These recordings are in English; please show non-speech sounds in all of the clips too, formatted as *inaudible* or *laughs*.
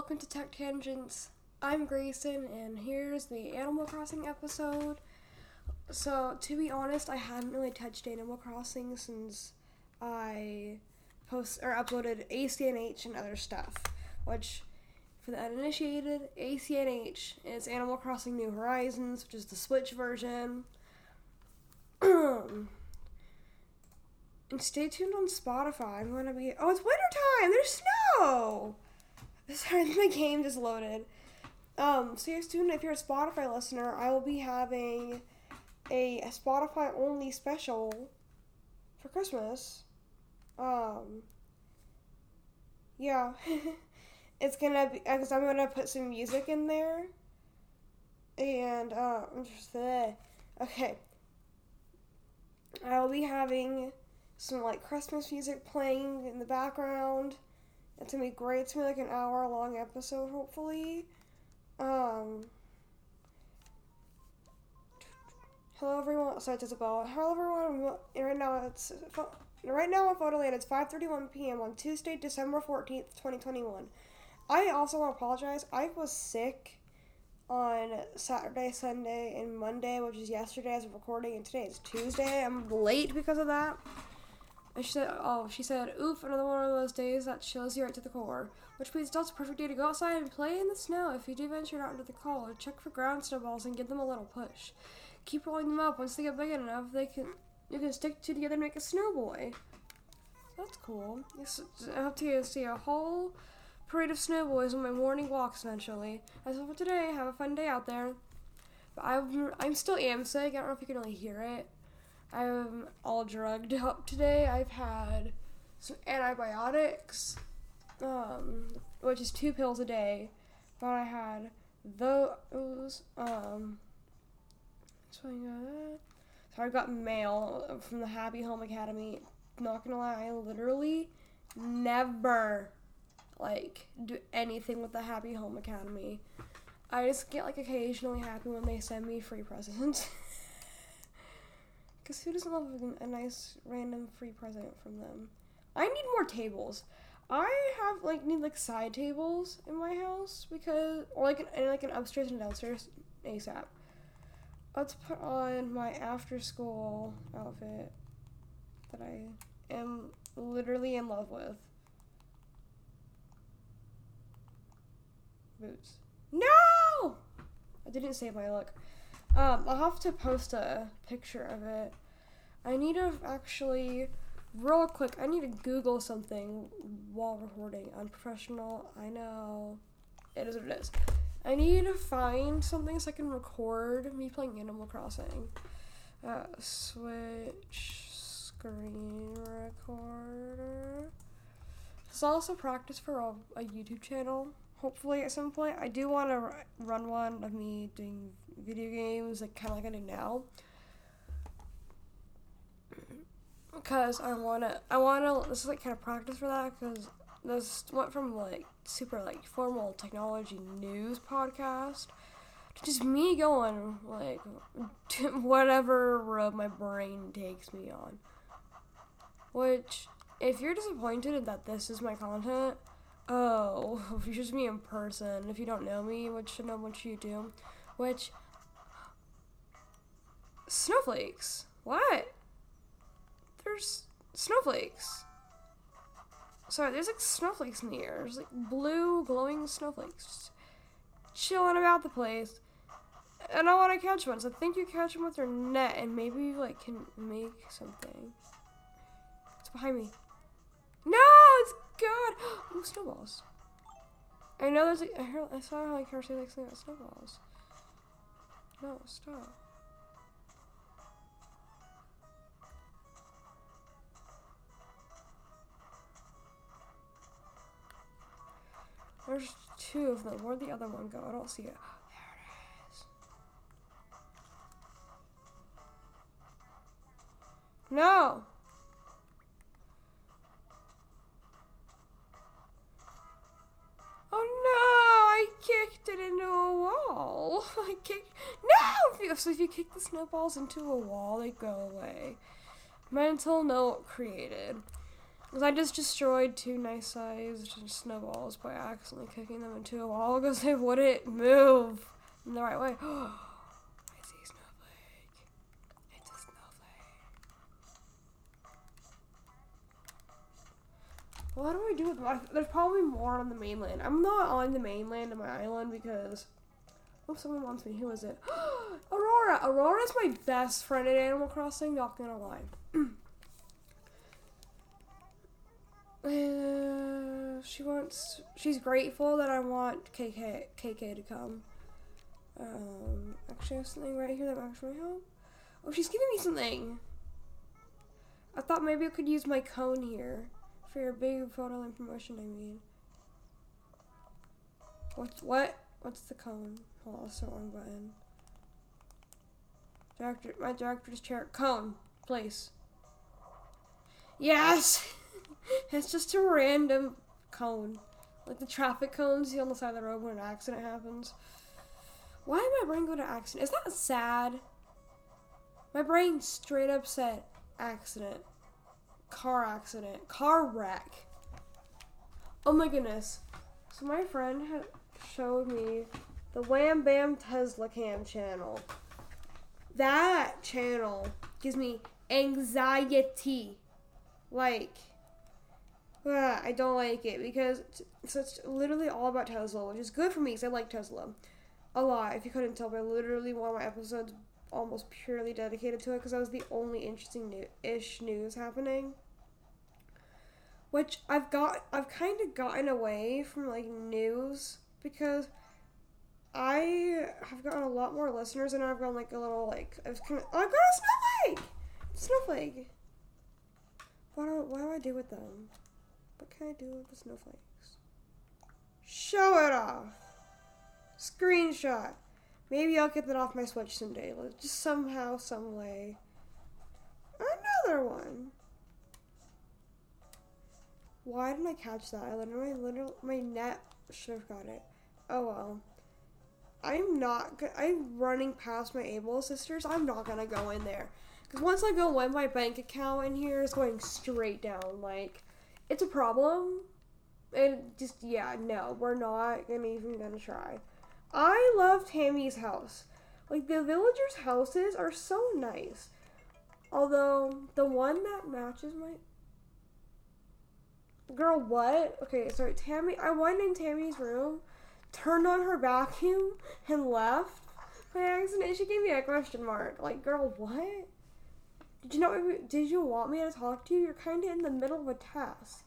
welcome to Tech Tangents. I'm Grayson, and here's the Animal Crossing episode. So, to be honest, I haven't really touched Animal Crossing since I post or uploaded ACNH and other stuff. Which, for the uninitiated, ACNH is Animal Crossing New Horizons, which is the Switch version. *clears throat* and stay tuned on Spotify. I'm gonna be. Oh, it's winter time. There's snow. *laughs* Sorry, my game just loaded. Um, stay tuned if you're a Spotify listener. I will be having a, a Spotify only special for Christmas. Um, yeah, *laughs* it's gonna be because I'm gonna put some music in there, and uh, just uh, okay. I'll be having some like Christmas music playing in the background. It's gonna be great. It's gonna be like an hour long episode, hopefully. Um. Hello everyone. Sorry, it's Isabelle. Hello everyone. Right now it's right now on Photoland. It's 5:31 p.m. on Tuesday, December 14th, 2021. I also want to apologize. I was sick on Saturday, Sunday, and Monday, which is yesterday as of recording, and today is Tuesday. I'm late because of that. And she said, "Oh, she said, oof, another one of those days that chills you right to the core." Which means it's a perfect day to go outside and play in the snow. If you do venture out into the cold, check for ground snowballs and give them a little push. Keep rolling them up. Once they get big enough, they can you can stick two together and make a snowboy. That's cool. I hope to see a whole parade of snowboys on my morning walks eventually. As for today, have a fun day out there. But I'm I'm still am sick. I don't know if you can really hear it. I'm all drugged up today. I've had some antibiotics, um, which is two pills a day. But I had those. Um, so I got, mail from the Happy Home Academy. Not gonna lie, I literally never like do anything with the Happy Home Academy. I just get like occasionally happy when they send me free presents. *laughs* Because who doesn't love a nice random free present from them? I need more tables. I have like need like side tables in my house because or like an like an upstairs and downstairs ASAP. Let's put on my after school outfit that I am literally in love with. Boots. No! I didn't save my look. Um, I'll have to post a picture of it. I need to actually, real quick, I need to Google something while recording. Unprofessional, I know. It is what it is. I need to find something so I can record me playing Animal Crossing. Uh, switch screen recorder. It's also practice for a, a YouTube channel. Hopefully, at some point, I do want to r- run one of me doing video games, like kind of like I do now. Because I wanna, I wanna. This is like kind of practice for that. Because this went from like super like formal technology news podcast to just me going like *laughs* whatever road my brain takes me on. Which, if you're disappointed that this is my content, oh, *laughs* if you're just me in person, if you don't know me, which should know what you do, which snowflakes. What? There's snowflakes. Sorry, there's like snowflakes in the air. There's like blue glowing snowflakes chilling about the place. And I want to catch one, so I think you catch them with your net and maybe you like can make something. It's behind me. No, it's God. *gasps* Oh, snowballs. I know there's like I, heard, I saw like like saying about snowballs. No, stop. There's two of them. Where'd the other one go? I don't see it. There it is. No! Oh no! I kicked it into a wall. *laughs* I kicked. No! So if you kick the snowballs into a wall, they go away. Mental note created. Because I just destroyed two nice sized snowballs by accidentally kicking them into a wall because they wouldn't move in the right way. *gasps* I see a snowflake. It's a snowflake. What do I do with my. There's probably more on the mainland. I'm not on the mainland of my island because. Oh, someone wants me. Who is it? *gasps* Aurora! Aurora's my best friend in Animal Crossing, not gonna lie. *clears throat* Uh, she wants. She's grateful that I want KK KK to come. Um, actually, I have something right here that will actually help. Oh, she's giving me something. I thought maybe I could use my cone here for your big photo line promotion. I mean, what's what? What's the cone? Hold on, that's the wrong button. Director, my director's chair. Cone, place. Yes. *laughs* it's just a random cone. Like the traffic cones you on the side of the road when an accident happens. Why did my brain go to accident? Is that sad? My brain straight up said accident. Car accident. Car wreck. Oh my goodness. So my friend had showed me the Wham Bam Tesla Cam channel. That channel gives me anxiety. Like Ugh, I don't like it because it's, it's literally all about Tesla, which is good for me because I like Tesla a lot. If you couldn't tell, but I literally one of my episodes almost purely dedicated to it because that was the only interesting new- ish news happening. Which I've got, I've kind of gotten away from like news because I have gotten a lot more listeners and I've gotten like a little like I've kind of I got a snowflake, snowflake. What do, what do I do with them? What can I do with the snowflakes? Show it off. Screenshot. Maybe I'll get that off my Switch someday. Just somehow, some way. Another one. Why didn't I catch that? I literally, literally, my net should have got it. Oh well. I'm not. I'm running past my Able sisters. I'm not gonna go in there because once I go in, my bank account in here is going straight down. Like it's a problem. And just yeah, no, we're not gonna even gonna try. I love Tammy's house. Like the villagers' houses are so nice. Although the one that matches my girl, what? Okay, sorry, Tammy. I went in Tammy's room, turned on her vacuum, and left by accident. She gave me a question mark. Like, girl, what? Did you know? Did you want me to talk to you? You're kind of in the middle of a task.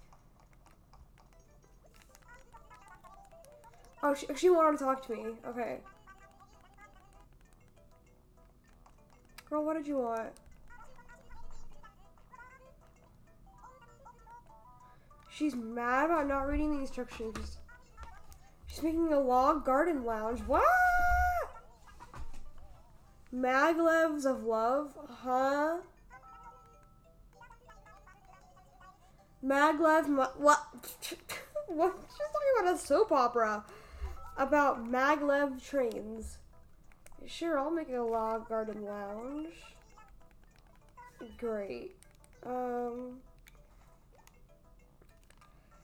Oh, she, she wanted to talk to me. Okay. Girl, what did you want? She's mad about not reading the instructions. She's making a log garden lounge. What? Maglevs of love? Huh? Maglev, ma what? *laughs* what? She's talking about a soap opera about maglev trains. Sure, I'll make a log garden lounge. Great. Um,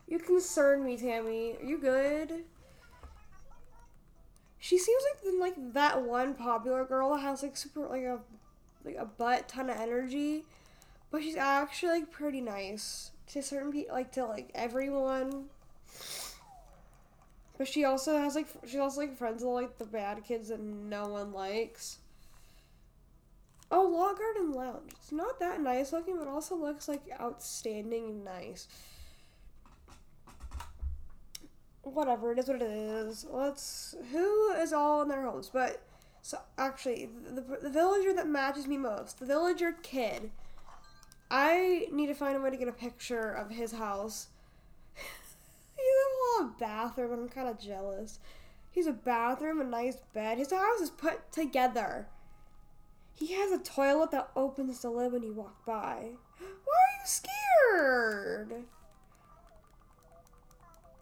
you concern me, Tammy. Are you good? She seems like the, like that one popular girl has like super like a like a butt ton of energy, but she's actually like pretty nice to certain people, like to like everyone. But she also has like she also like friends with like the bad kids that no one likes. Oh, Log Garden Lounge. It's not that nice looking, but also looks like outstanding nice. Whatever, it is what it is. Let's. Who is all in their homes? But, so actually, the, the villager that matches me most, the villager kid, I need to find a way to get a picture of his house. he *laughs* He's a whole bathroom, and I'm kind of jealous. He's a bathroom, a nice bed. His house is put together. He has a toilet that opens to lid when you walk by. *gasps* Why are you scared?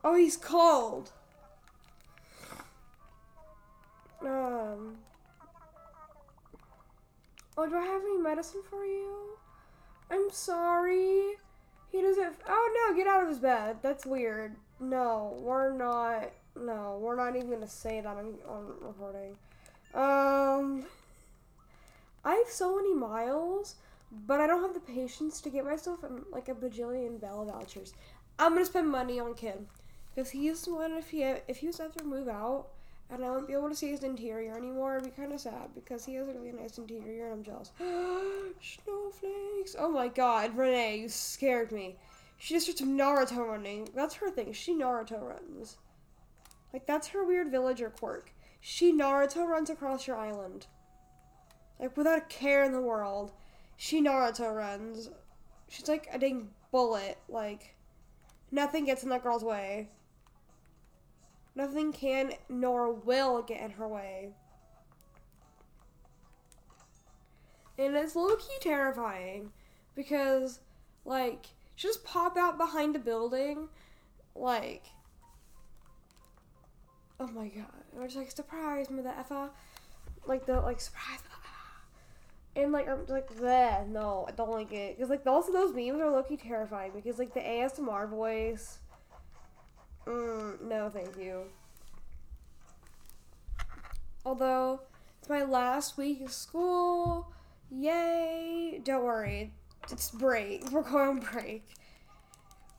Oh, he's cold. Um. Oh, do I have any medicine for you? I'm sorry. He doesn't. Oh no! Get out of his bed. That's weird. No, we're not. No, we're not even gonna say that on, on recording. Um, I have so many miles, but I don't have the patience to get myself um, like a bajillion Bell vouchers. I'm gonna spend money on Kid because he's one if he if he was ever move out and I won't be able to see his interior anymore. It'd be kind of sad because he has a really nice interior and I'm jealous. *gasps* Snowflakes! Oh my god, Renee, you scared me. She just starts Naruto running. That's her thing. She Naruto runs. Like that's her weird villager quirk. She Naruto runs across your island. Like without a care in the world. She Naruto runs. She's like a dang bullet. Like nothing gets in that girl's way. Nothing can nor will get in her way. And it's low key terrifying because, like, she just pop out behind a building, like, oh my god, or just like surprise me the effa, like the like surprise, and like I'm like that. No, I don't like it because like also those memes are low key terrifying because like the ASMR voice. Mm, no, thank you. Although it's my last week of school, yay! Don't worry, it's break. *laughs* We're going on break.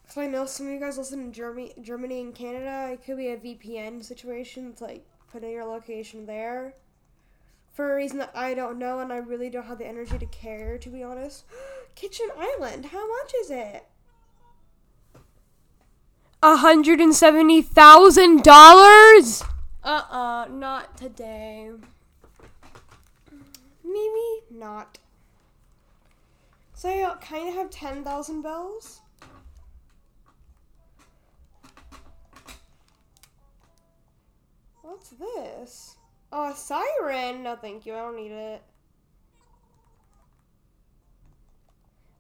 So I know some of you guys listen in Germany, Germany and Canada. It could be a VPN situation. It's like putting your location there for a reason that I don't know, and I really don't have the energy to care. To be honest, *gasps* Kitchen Island. How much is it? Hundred and seventy thousand dollars. Uh uh, not today. Maybe not. So I kind of have ten thousand bells. What's this? Oh, a siren. No, thank you. I don't need it.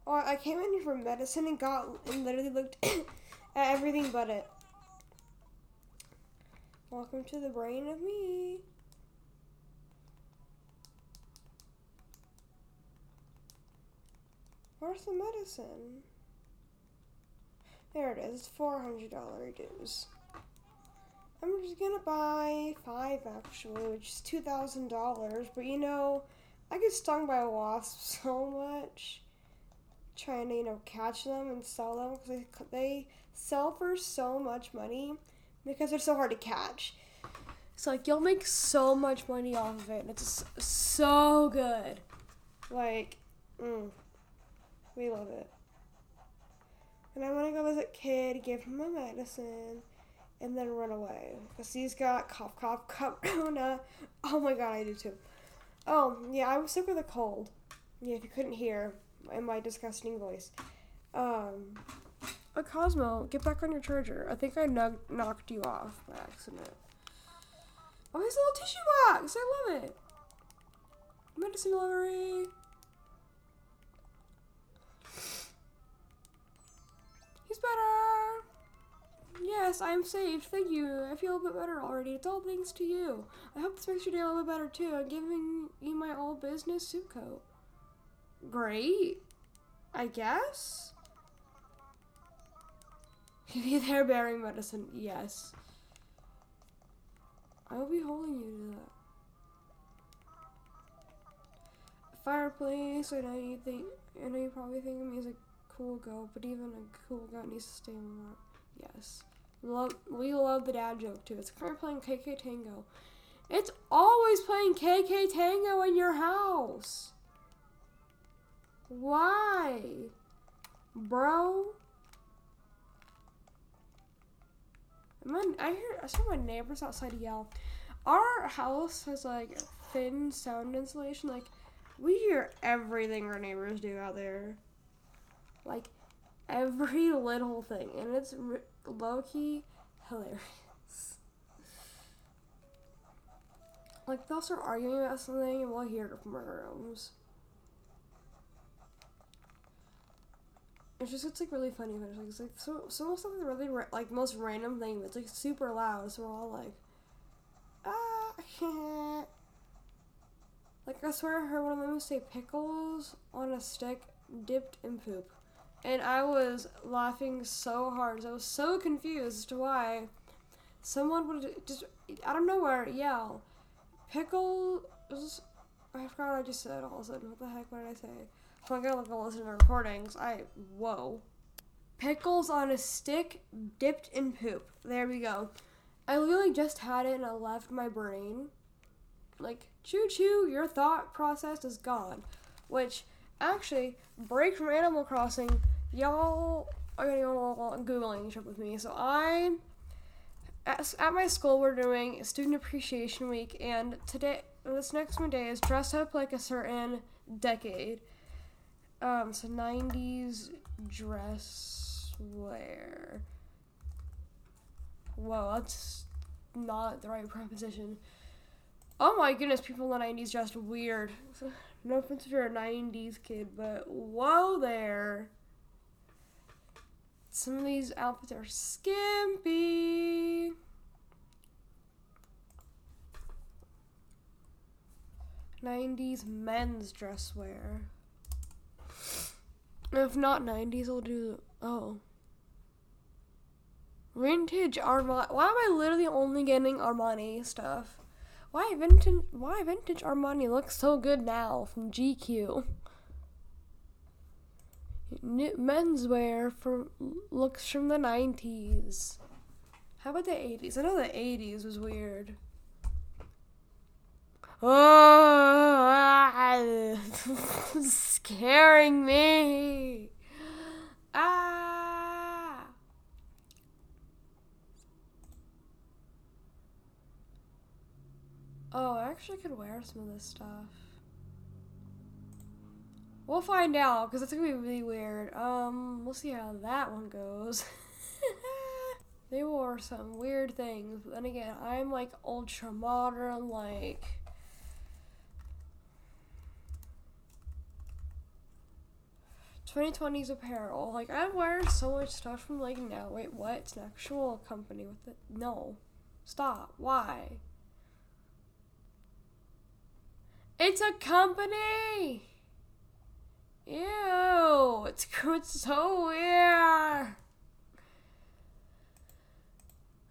Oh, I came in here for medicine and got and literally looked *coughs* everything but it. Welcome to the brain of me. Where's the medicine? There it is. $400 dues. I'm just gonna buy five actually, which is $2,000. But you know, I get stung by a wasp *laughs* so much trying to, you know, catch them and sell them because they, they sell for so much money because they're so hard to catch. So like you'll make so much money off of it, and it's so good. Like, mm, we love it. And I want to go visit Kid, give him a medicine, and then run away because he's got cough, cough, *laughs* cough, corona. Oh my god, I do too. Oh yeah, I was sick with a cold. Yeah, if you couldn't hear in my disgusting voice. Um, a Cosmo, get back on your charger. I think I knocked you off by accident. Oh, his little tissue box! I love it. Medicine delivery. He's better. Yes, I am saved. Thank you. I feel a bit better already. It's all thanks to you. I hope this makes your day a little bit better too. I'm giving you my old business suit coat. Great. I guess. *laughs* Be there bearing medicine. Yes. I will be holding you to that. Fireplace. I know you think. I know you probably think of me as a cool girl, but even a cool guy needs to stay that. Yes. Love. We love the dad joke too. It's kind of playing KK Tango. It's always playing KK Tango in your house. Why? Bro? I hear I saw my neighbors outside yell. Our house has like thin sound insulation. Like we hear everything our neighbors do out there. Like every *laughs* little thing, and it's r- low key hilarious. Like they'll start arguing about something, and we'll hear it from our rooms. It's just it's like really funny. But it's like, it's like so so something really ra- like most random thing. It's like super loud. So we're all like, ah. like I swear I heard one of them say pickles on a stick dipped in poop. and I was laughing so hard. I was so confused as to why someone would just out of nowhere yell, "Pickles!" I forgot what I just said. All of a sudden, what the heck? What did I say? So I'm gonna go listen to recordings. I whoa, pickles on a stick dipped in poop. There we go. I literally just had it and I left my brain. Like choo choo, your thought process is gone. Which actually break from Animal Crossing. Y'all are gonna go googling trip with me. So I at, at my school we're doing student appreciation week and today this next one day is dressed up like a certain decade um so 90s dress wear whoa that's not the right *laughs* preposition oh my goodness people in the 90s dressed weird *laughs* no offense if you're a 90s kid but whoa there some of these outfits are skimpy. Nineties men's dress wear. If not nineties, I'll do oh. Vintage Armani. Why am I literally only getting Armani stuff? Why vintage? Why vintage Armani looks so good now from GQ? New menswear from looks from the 90s. How about the 80s? I know the 80s was weird. Oh, *laughs* scaring me. Ah. Oh, I actually could wear some of this stuff. We'll find out because it's gonna be really weird. Um, we'll see how that one goes. *laughs* they wore some weird things, but then again, I'm like ultra modern, like. Twenty twenties apparel. Like I wear so much stuff from like now. Wait, what? It's an actual company with it. No, stop. Why? It's a company. Ew, it's, *laughs* it's so weird.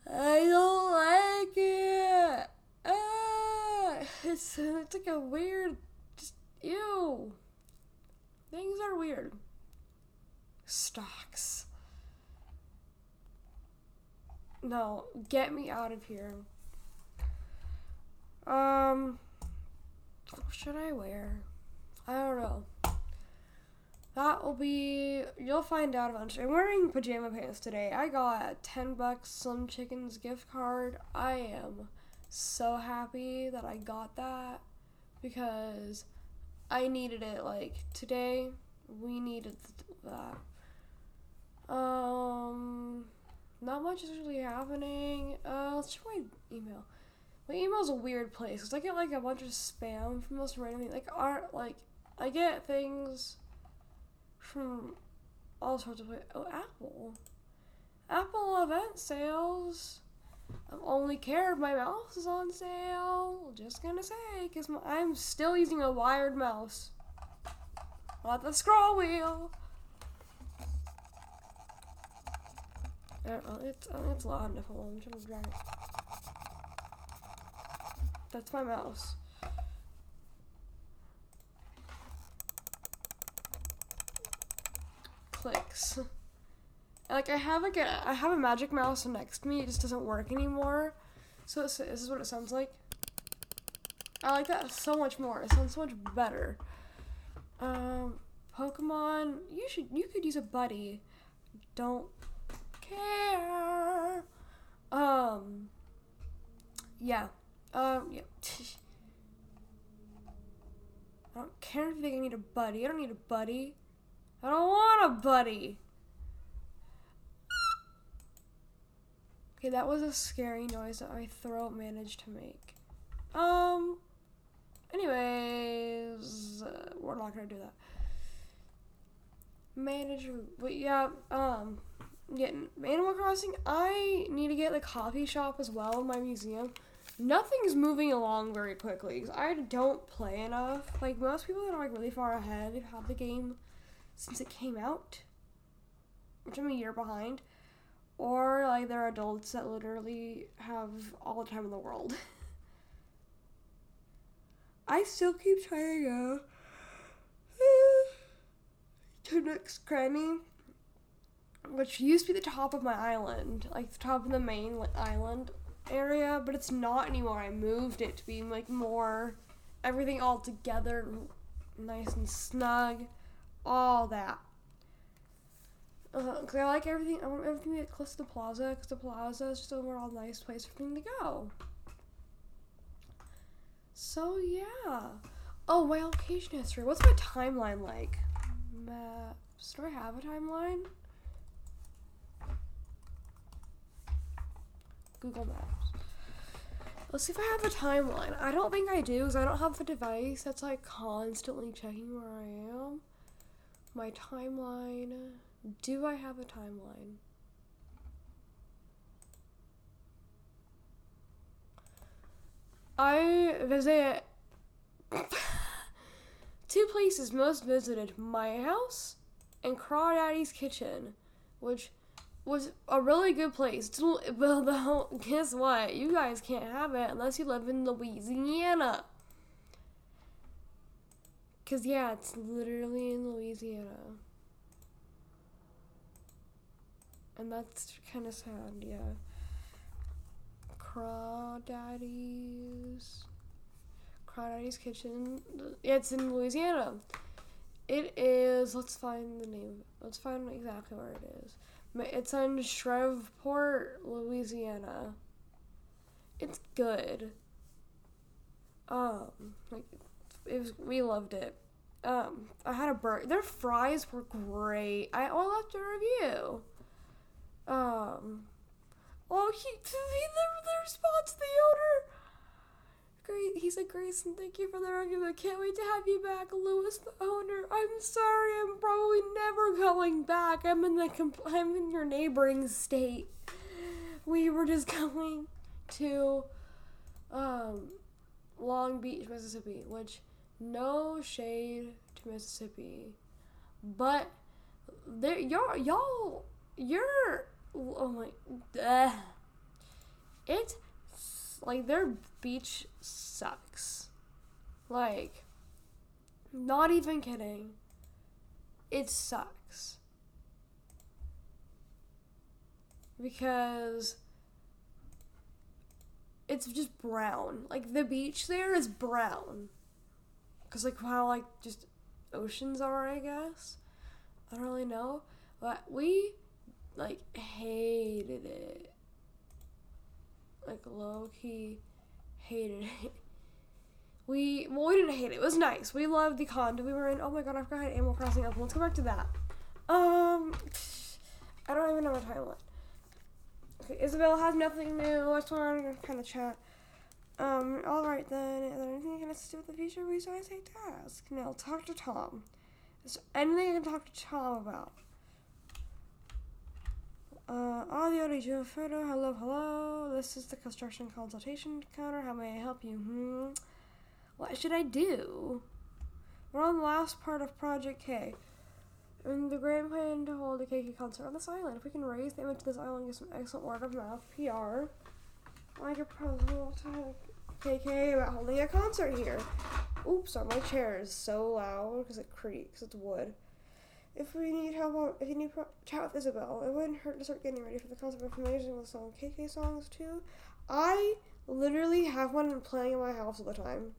I don't like it. Ah, *laughs* it's, it's like a weird, just, ew. Things are weird. Stocks. No, get me out of here. Um, what should I wear? I don't know. That will be. You'll find out eventually. I'm wearing pajama pants today. I got a 10 bucks Slim Chickens gift card. I am so happy that I got that because I needed it. Like today, we needed that. Um, not much is really happening. Uh, let's check my email. My email's a weird place because I get like a bunch of spam from most random things. Like art, like I get things from all sorts of places. Oh, Apple. Apple event sales. I'm only care if my mouse is on sale. Just gonna say, because I'm still using a wired mouse. Not the scroll wheel. Know, it's, uh, it's loud enough. I'm trying to drag it. That's my mouse. clicks. like I have like a I have a magic mouse next to me. It just doesn't work anymore. So this is what it sounds like. I like that so much more. It sounds so much better. Um, Pokemon. You should. You could use a buddy. Don't care. Um. Yeah. Um. Yeah. *laughs* I don't care if they need a buddy. I don't need a buddy. I don't want a buddy. Okay, that was a scary noise that my throat managed to make. Um, anyways, uh, we're not gonna do that. Manage, but yeah, um, getting Animal Crossing. I need to get the coffee shop as well in my museum. Nothing's moving along very quickly because I don't play enough. Like most people that are like really far ahead, have had the game since it came out. which I'm a year behind, or like they're adults that literally have all the time in the world. *laughs* I still keep trying to go *sighs* to Nook's Cranny, which used to be the top of my island, like the top of the main island area, but it's not anymore. I moved it to be like more everything all together, nice and snug, all that. Uh, Cause I like everything. I want everything to get close to the plaza, cause the plaza is just an overall nice place for me to go. So yeah. Oh, my location history. What's my timeline like? Maps. Do I have a timeline? Google Maps. Let's see if I have a timeline. I don't think I do because I don't have a device that's like constantly checking where I am. My timeline. Do I have a timeline? I visit *laughs* two places most visited my house and Crawdaddy's Kitchen, which was a really good place. *laughs* Well, though, guess what? You guys can't have it unless you live in Louisiana. Because, yeah, it's literally in Louisiana. And that's kind of sad, yeah. Crawdaddy's. Crawdaddy's Kitchen. Yeah, it's in Louisiana. It is. Let's find the name. Let's find exactly where it is. It's in Shreveport, Louisiana. It's good. Um, like it was. We loved it. Um, I had a burger. Their fries were great. I oh, left a review. Um, oh, he, he the, the response the owner. Great. He said, Grayson, thank you for the review. I can't wait to have you back, Lewis, the owner. I'm sorry, I'm probably never going back. I'm in the compl- I'm in your neighboring state. We were just *laughs* going to um, Long Beach, Mississippi, which no shade to Mississippi, but there y'all y'all you're oh my uh, it's like their beach sucks. Like not even kidding. It sucks. Because it's just brown. Like the beach there is brown. Cuz like how like just oceans are, I guess. I don't really know, but we like hated it. Like low key hated it. *laughs* We well, we didn't hate it. It was nice. We loved the condo we were in. Oh my god, I forgot I had Animal Crossing up. Let's go back to that. Um, *sighs* I don't even know my timeline. Okay, Isabella has nothing new. I just wanted to kind of chat. Um, all right then. Is there anything I can assist with the future resource task? No, talk to Tom. Is there anything I can talk to Tom about? Uh, audio, digital photo, hello, hello. This is the construction consultation counter. How may I help you? Hmm. What should I do? We're on the last part of Project K. And the grand plan to hold a KK concert on this island. If we can raise the image of this island and get some excellent word of mouth PR, like a proposal to KK about holding a concert here. Oops, sorry, my chair is so loud because it creaks. It's wood. If we need help, if you need pro- chat with Isabelle, it wouldn't hurt to start getting ready for the concert familiarizing with some KK songs too. I literally have one playing in my house all the time.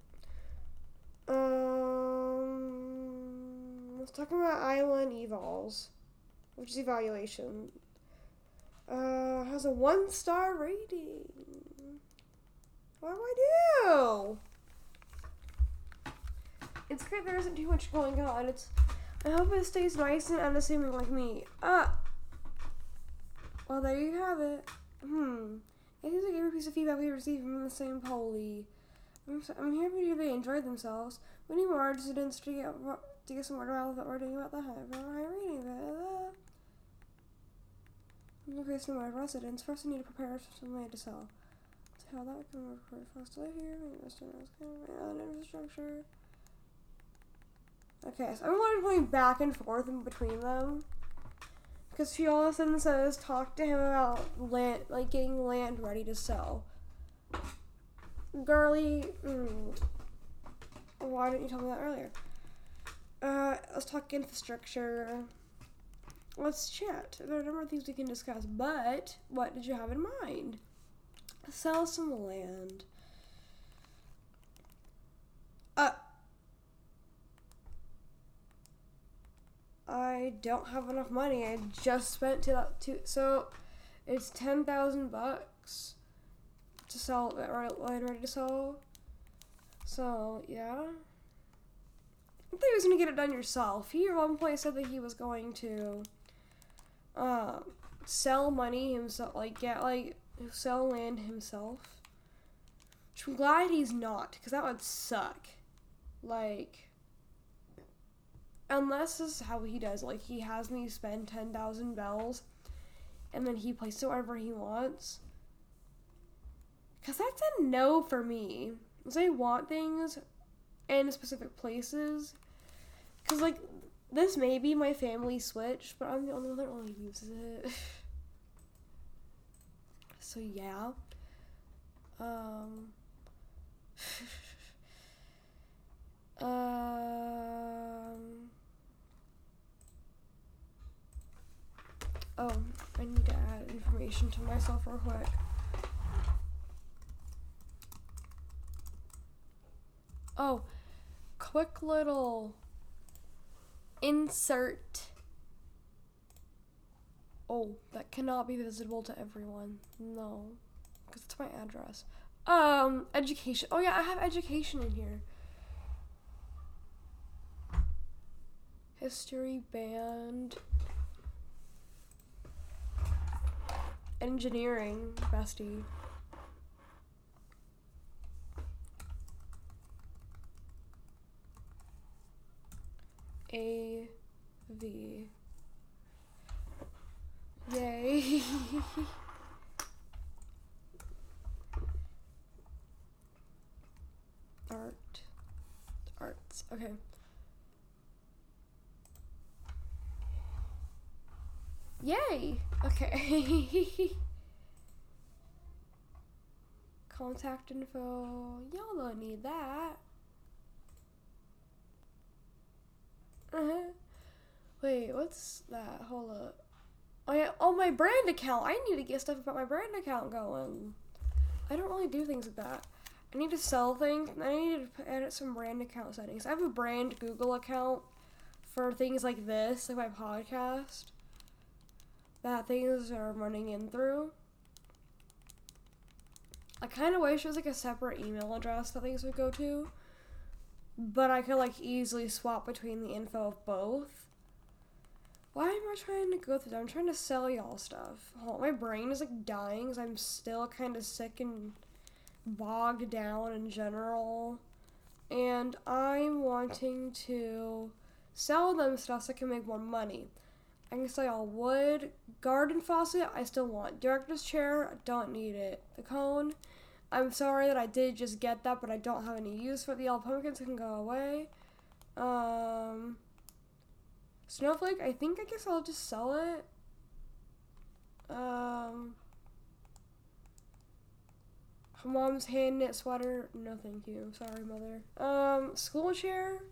Um, let's talk about Island Evals, which is evaluation. Uh, has a one star rating. What do I do? It's great there isn't too much going on. It's I hope it stays nice and unassuming like me. Ah. Well, there you have it. Hmm. It seems like every piece of feedback we receive from the same poly. I'm, so, I'm happy they enjoyed themselves. We need more students to get to get some we're doing about the high, rating. Blah, blah. Okay, some more residents. First, we need to prepare some land to sell. To how that can work for to live here, restaurants, kind of infrastructure. Okay, so I'm going back and forth in between them. because she all of a sudden says talk to him about land, like getting land ready to sell. Girly, mm, why didn't you tell me that earlier? Uh, let's talk infrastructure. Let's chat. There are a number of things we can discuss, but what did you have in mind? Sell some land. Uh, I don't have enough money. I just spent to that two. So, it's ten thousand bucks to sell it right land ready to sell. So yeah. I thought he was gonna get it done yourself. He at one point said that he was going to um sell money himself like get like sell land himself. Which I'm glad he's not, because that would suck. Like unless this is how he does, like he has me spend ten thousand bells and then he plays it wherever he wants. Cause that's a no for me. Cause I want things in specific places. Cause like this may be my family switch, but I'm the only one that really uses it. *laughs* so yeah. Um *laughs* Um Oh, I need to add information to myself real quick. Oh, quick little insert. Oh, that cannot be visible to everyone. No, because it's my address. Um, education. Oh yeah, I have education in here. History band. Engineering, bestie. A V. Yay. *laughs* Art. Arts. Okay. Yay! Okay. *laughs* Contact info. Y'all don't need that. Uh-huh. Wait, what's that? Hold up. Oh yeah, oh my brand account. I need to get stuff about my brand account going. I don't really do things like that. I need to sell things. I need to edit some brand account settings. I have a brand Google account for things like this, like my podcast, that things are running in through. I kind of wish it was like a separate email address that things would go to but I could like easily swap between the info of both. Why am I trying to go through that? I'm trying to sell y'all stuff. Oh, my brain is like dying because I'm still kind of sick and bogged down in general. And I'm wanting to sell them stuff so I can make more money. I can sell y'all wood, garden faucet, I still want. Director's chair, I don't need it. The cone, I'm sorry that I did just get that, but I don't have any use for it. The yellow pumpkins can go away. Um, snowflake, I think I guess I'll just sell it. Um, mom's hand knit sweater, no thank you. Sorry, mother. Um, school chair,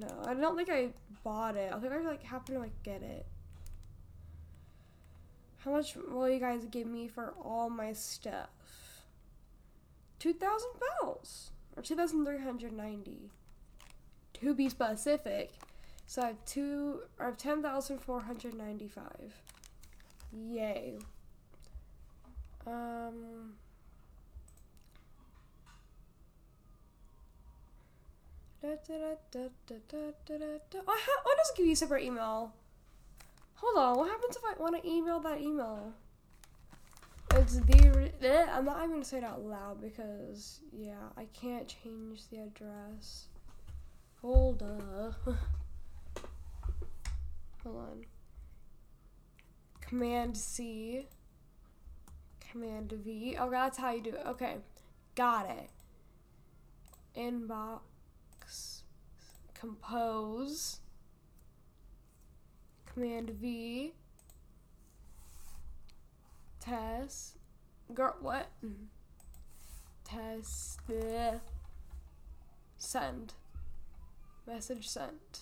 no, I don't think I bought it. I think I like happened to like get it. How much will you guys give me for all my stuff? 2,000 bells, or 2,390 to be specific. So I have two, I have 10,495. Yay. Um. Da, da, da, da, da, da, da. Oh, why does it give you a separate email? Hold on, what happens if I want to email that email? It's the. Eh, I'm not even gonna say it out loud because yeah, I can't change the address. Hold up. *laughs* Hold on. Command C. Command V. Oh, that's how you do it. Okay, got it. Inbox. Compose. Command V. Test. Girl, what? Test. bleh. Send. Message sent.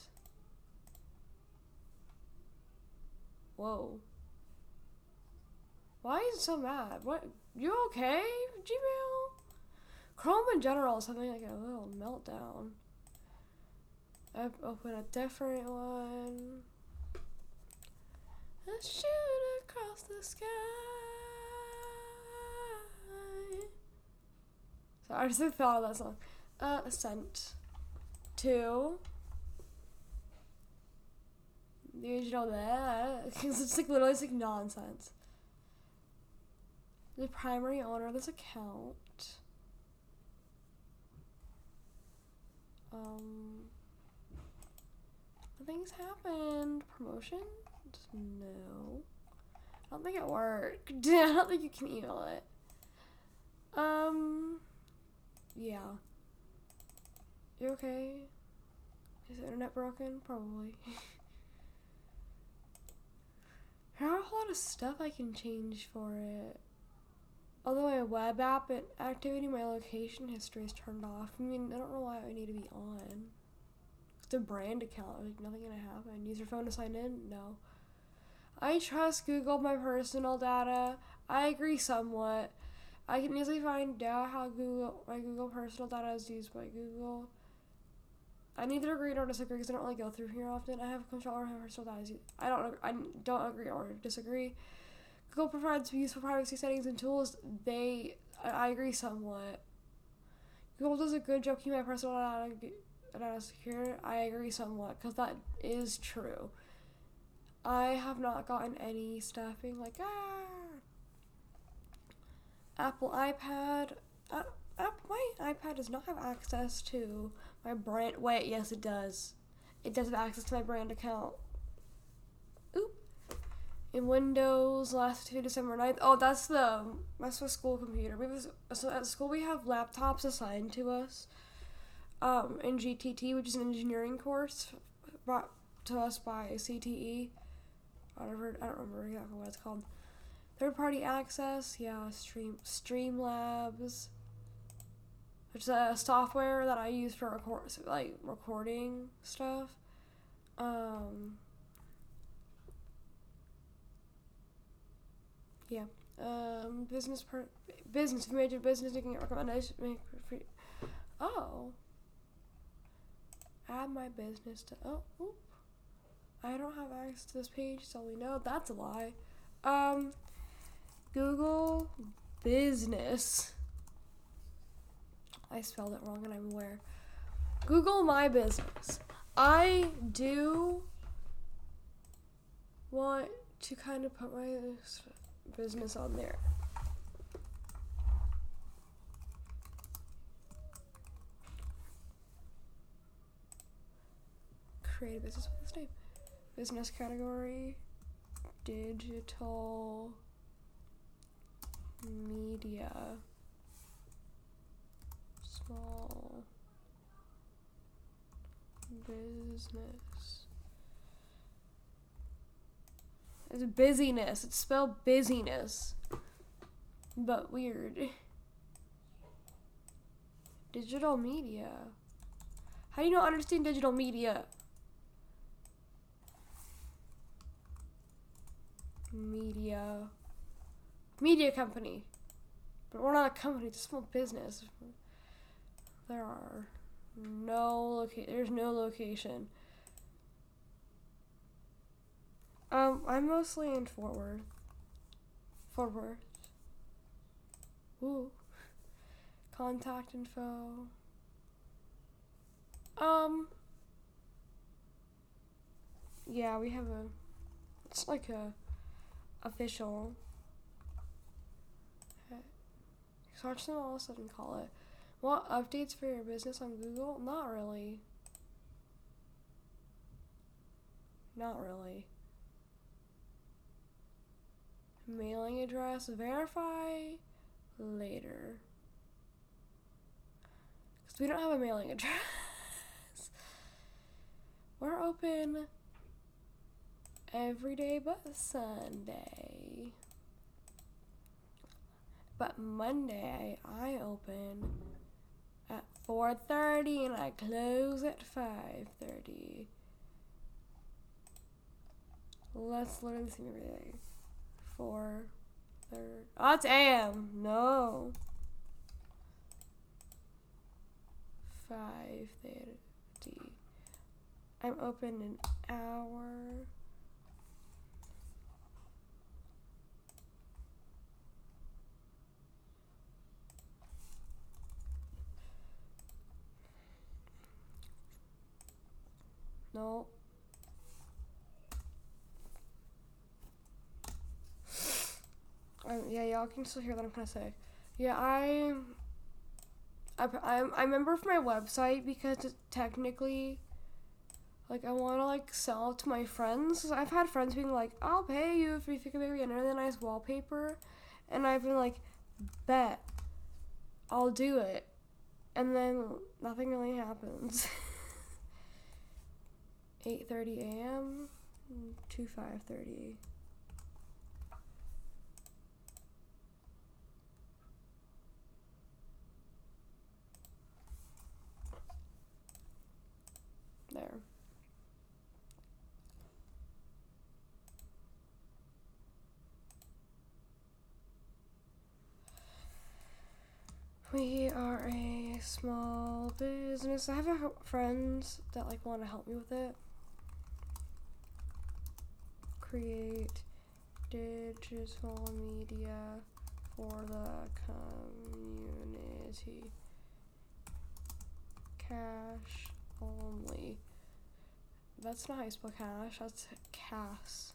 Whoa. Why is it so mad? What? You okay, Gmail? Chrome in general is having like a little meltdown. Open a different one. I shoot across the sky. So I just thought of that song. Uh, sent to the original there *laughs* because it's like literally it's like nonsense. The primary owner of this account. Um, nothing's happened. Promotion? No. I don't think it worked. *laughs* I don't think you can email it. Um, yeah. You okay? Is the internet broken? Probably. *laughs* There are a whole lot of stuff I can change for it. Although my web app and activating my location history is turned off. I mean, I don't know why I need to be on. A brand account. Like nothing gonna happen. Use your phone to sign in? No. I trust Google my personal data. I agree somewhat. I can easily find out how Google my Google personal data is used by Google. I neither agree nor disagree because I don't really go through here often. I have control over my personal data. I don't. I don't agree or disagree. Google provides useful privacy settings and tools. They, I agree somewhat. Google does a good job keeping my personal data, data secure. I agree somewhat because that is true. I have not gotten any stuff being like ah. Apple iPad. Uh, my iPad does not have access to my brand. Wait, yes, it does. It does have access to my brand account. Oop. In Windows, last to December 9th. Oh, that's the that's the school computer. We so at school we have laptops assigned to us. Um, in GTT, which is an engineering course brought to us by CTE. Whatever, I don't remember exactly what it's called. Third party access, yeah, Stream Streamlabs, which is a software that I use for record like recording stuff. Um, yeah. Um, business per business if you major business you can get recommendations. Oh. Add my business to oh. Oop. I don't have access to this page, so we know that's a lie. Um, Google Business. I spelled it wrong and I'm aware. Google My Business. I do want to kind of put my business on there. Create a business with this name. Business category. Digital media. Small business. It's busyness. It's spelled busyness. But weird. Digital media. How do you not understand digital media? Media. Media company. But we're not a company, it's a small business. There are no loca- there's no location. Um, I'm mostly in Fort Worth. Fort Worth. Ooh. Contact info. Um. Yeah, we have a. It's like a official. Search them all of a sudden call it. What updates for your business on Google? Not really. Not really. Mailing address, verify later. Because we don't have a mailing address. *laughs* We're open every day but Sunday. But Monday I open at 4:30 and I close at 5:30. Let's literally see everything. Four, third. Oh, it's AM. No. Five thirty. I'm open an hour. No. Um, yeah, y'all can still hear what I'm trying to say. Yeah, I, I, I, I remember for my website because it technically, like, I want to like sell to my friends. I've had friends being like, "I'll pay you if you can make me another nice wallpaper," and I've been like, "Bet, I'll do it," and then nothing really happens. *laughs* 8:30 a.m. to 5:30. There. We are a small business. I have friends that like want to help me with it. Create digital media for the community. Cash only. That's not how you spell cash. That's cash.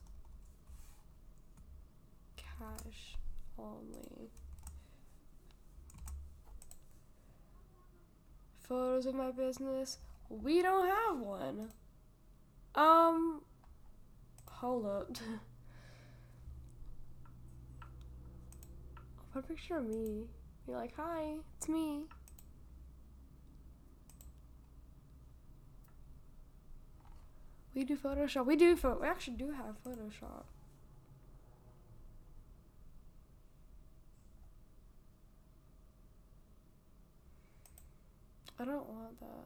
Cash only. Photos of my business. We don't have one. Um. Hold up. I'll put a picture of me. Be like, hi, it's me. We do Photoshop. We do. We actually do have Photoshop. I don't want that.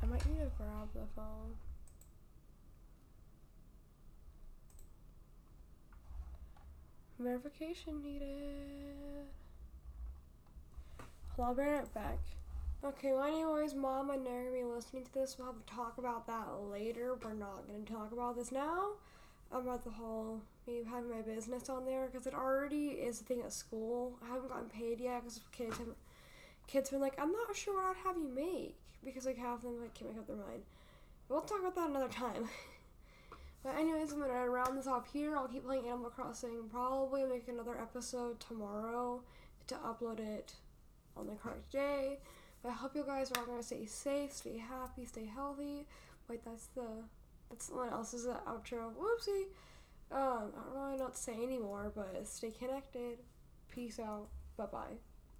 I might need to grab the phone. Verification needed. Hold on, I'll be right back. Okay, well, anyways, Mom and Nary gonna be listening to this. We'll have to talk about that later. We're not gonna talk about this now. I'm about the whole me having my business on there because it already is a thing at school. I haven't gotten paid yet because kids have kids been like, I'm not sure what I'd have you make because like half of them like can't make up their mind. But we'll talk about that another time. *laughs* but anyways, I'm gonna round this off here. I'll keep playing Animal Crossing. Probably make another episode tomorrow to upload it on the correct day. But I hope you guys are all gonna stay safe, stay happy, stay healthy. Wait, that's the that's someone else's outro. Whoopsie. Um, I don't really know what to say anymore, but stay connected. Peace out. Bye bye.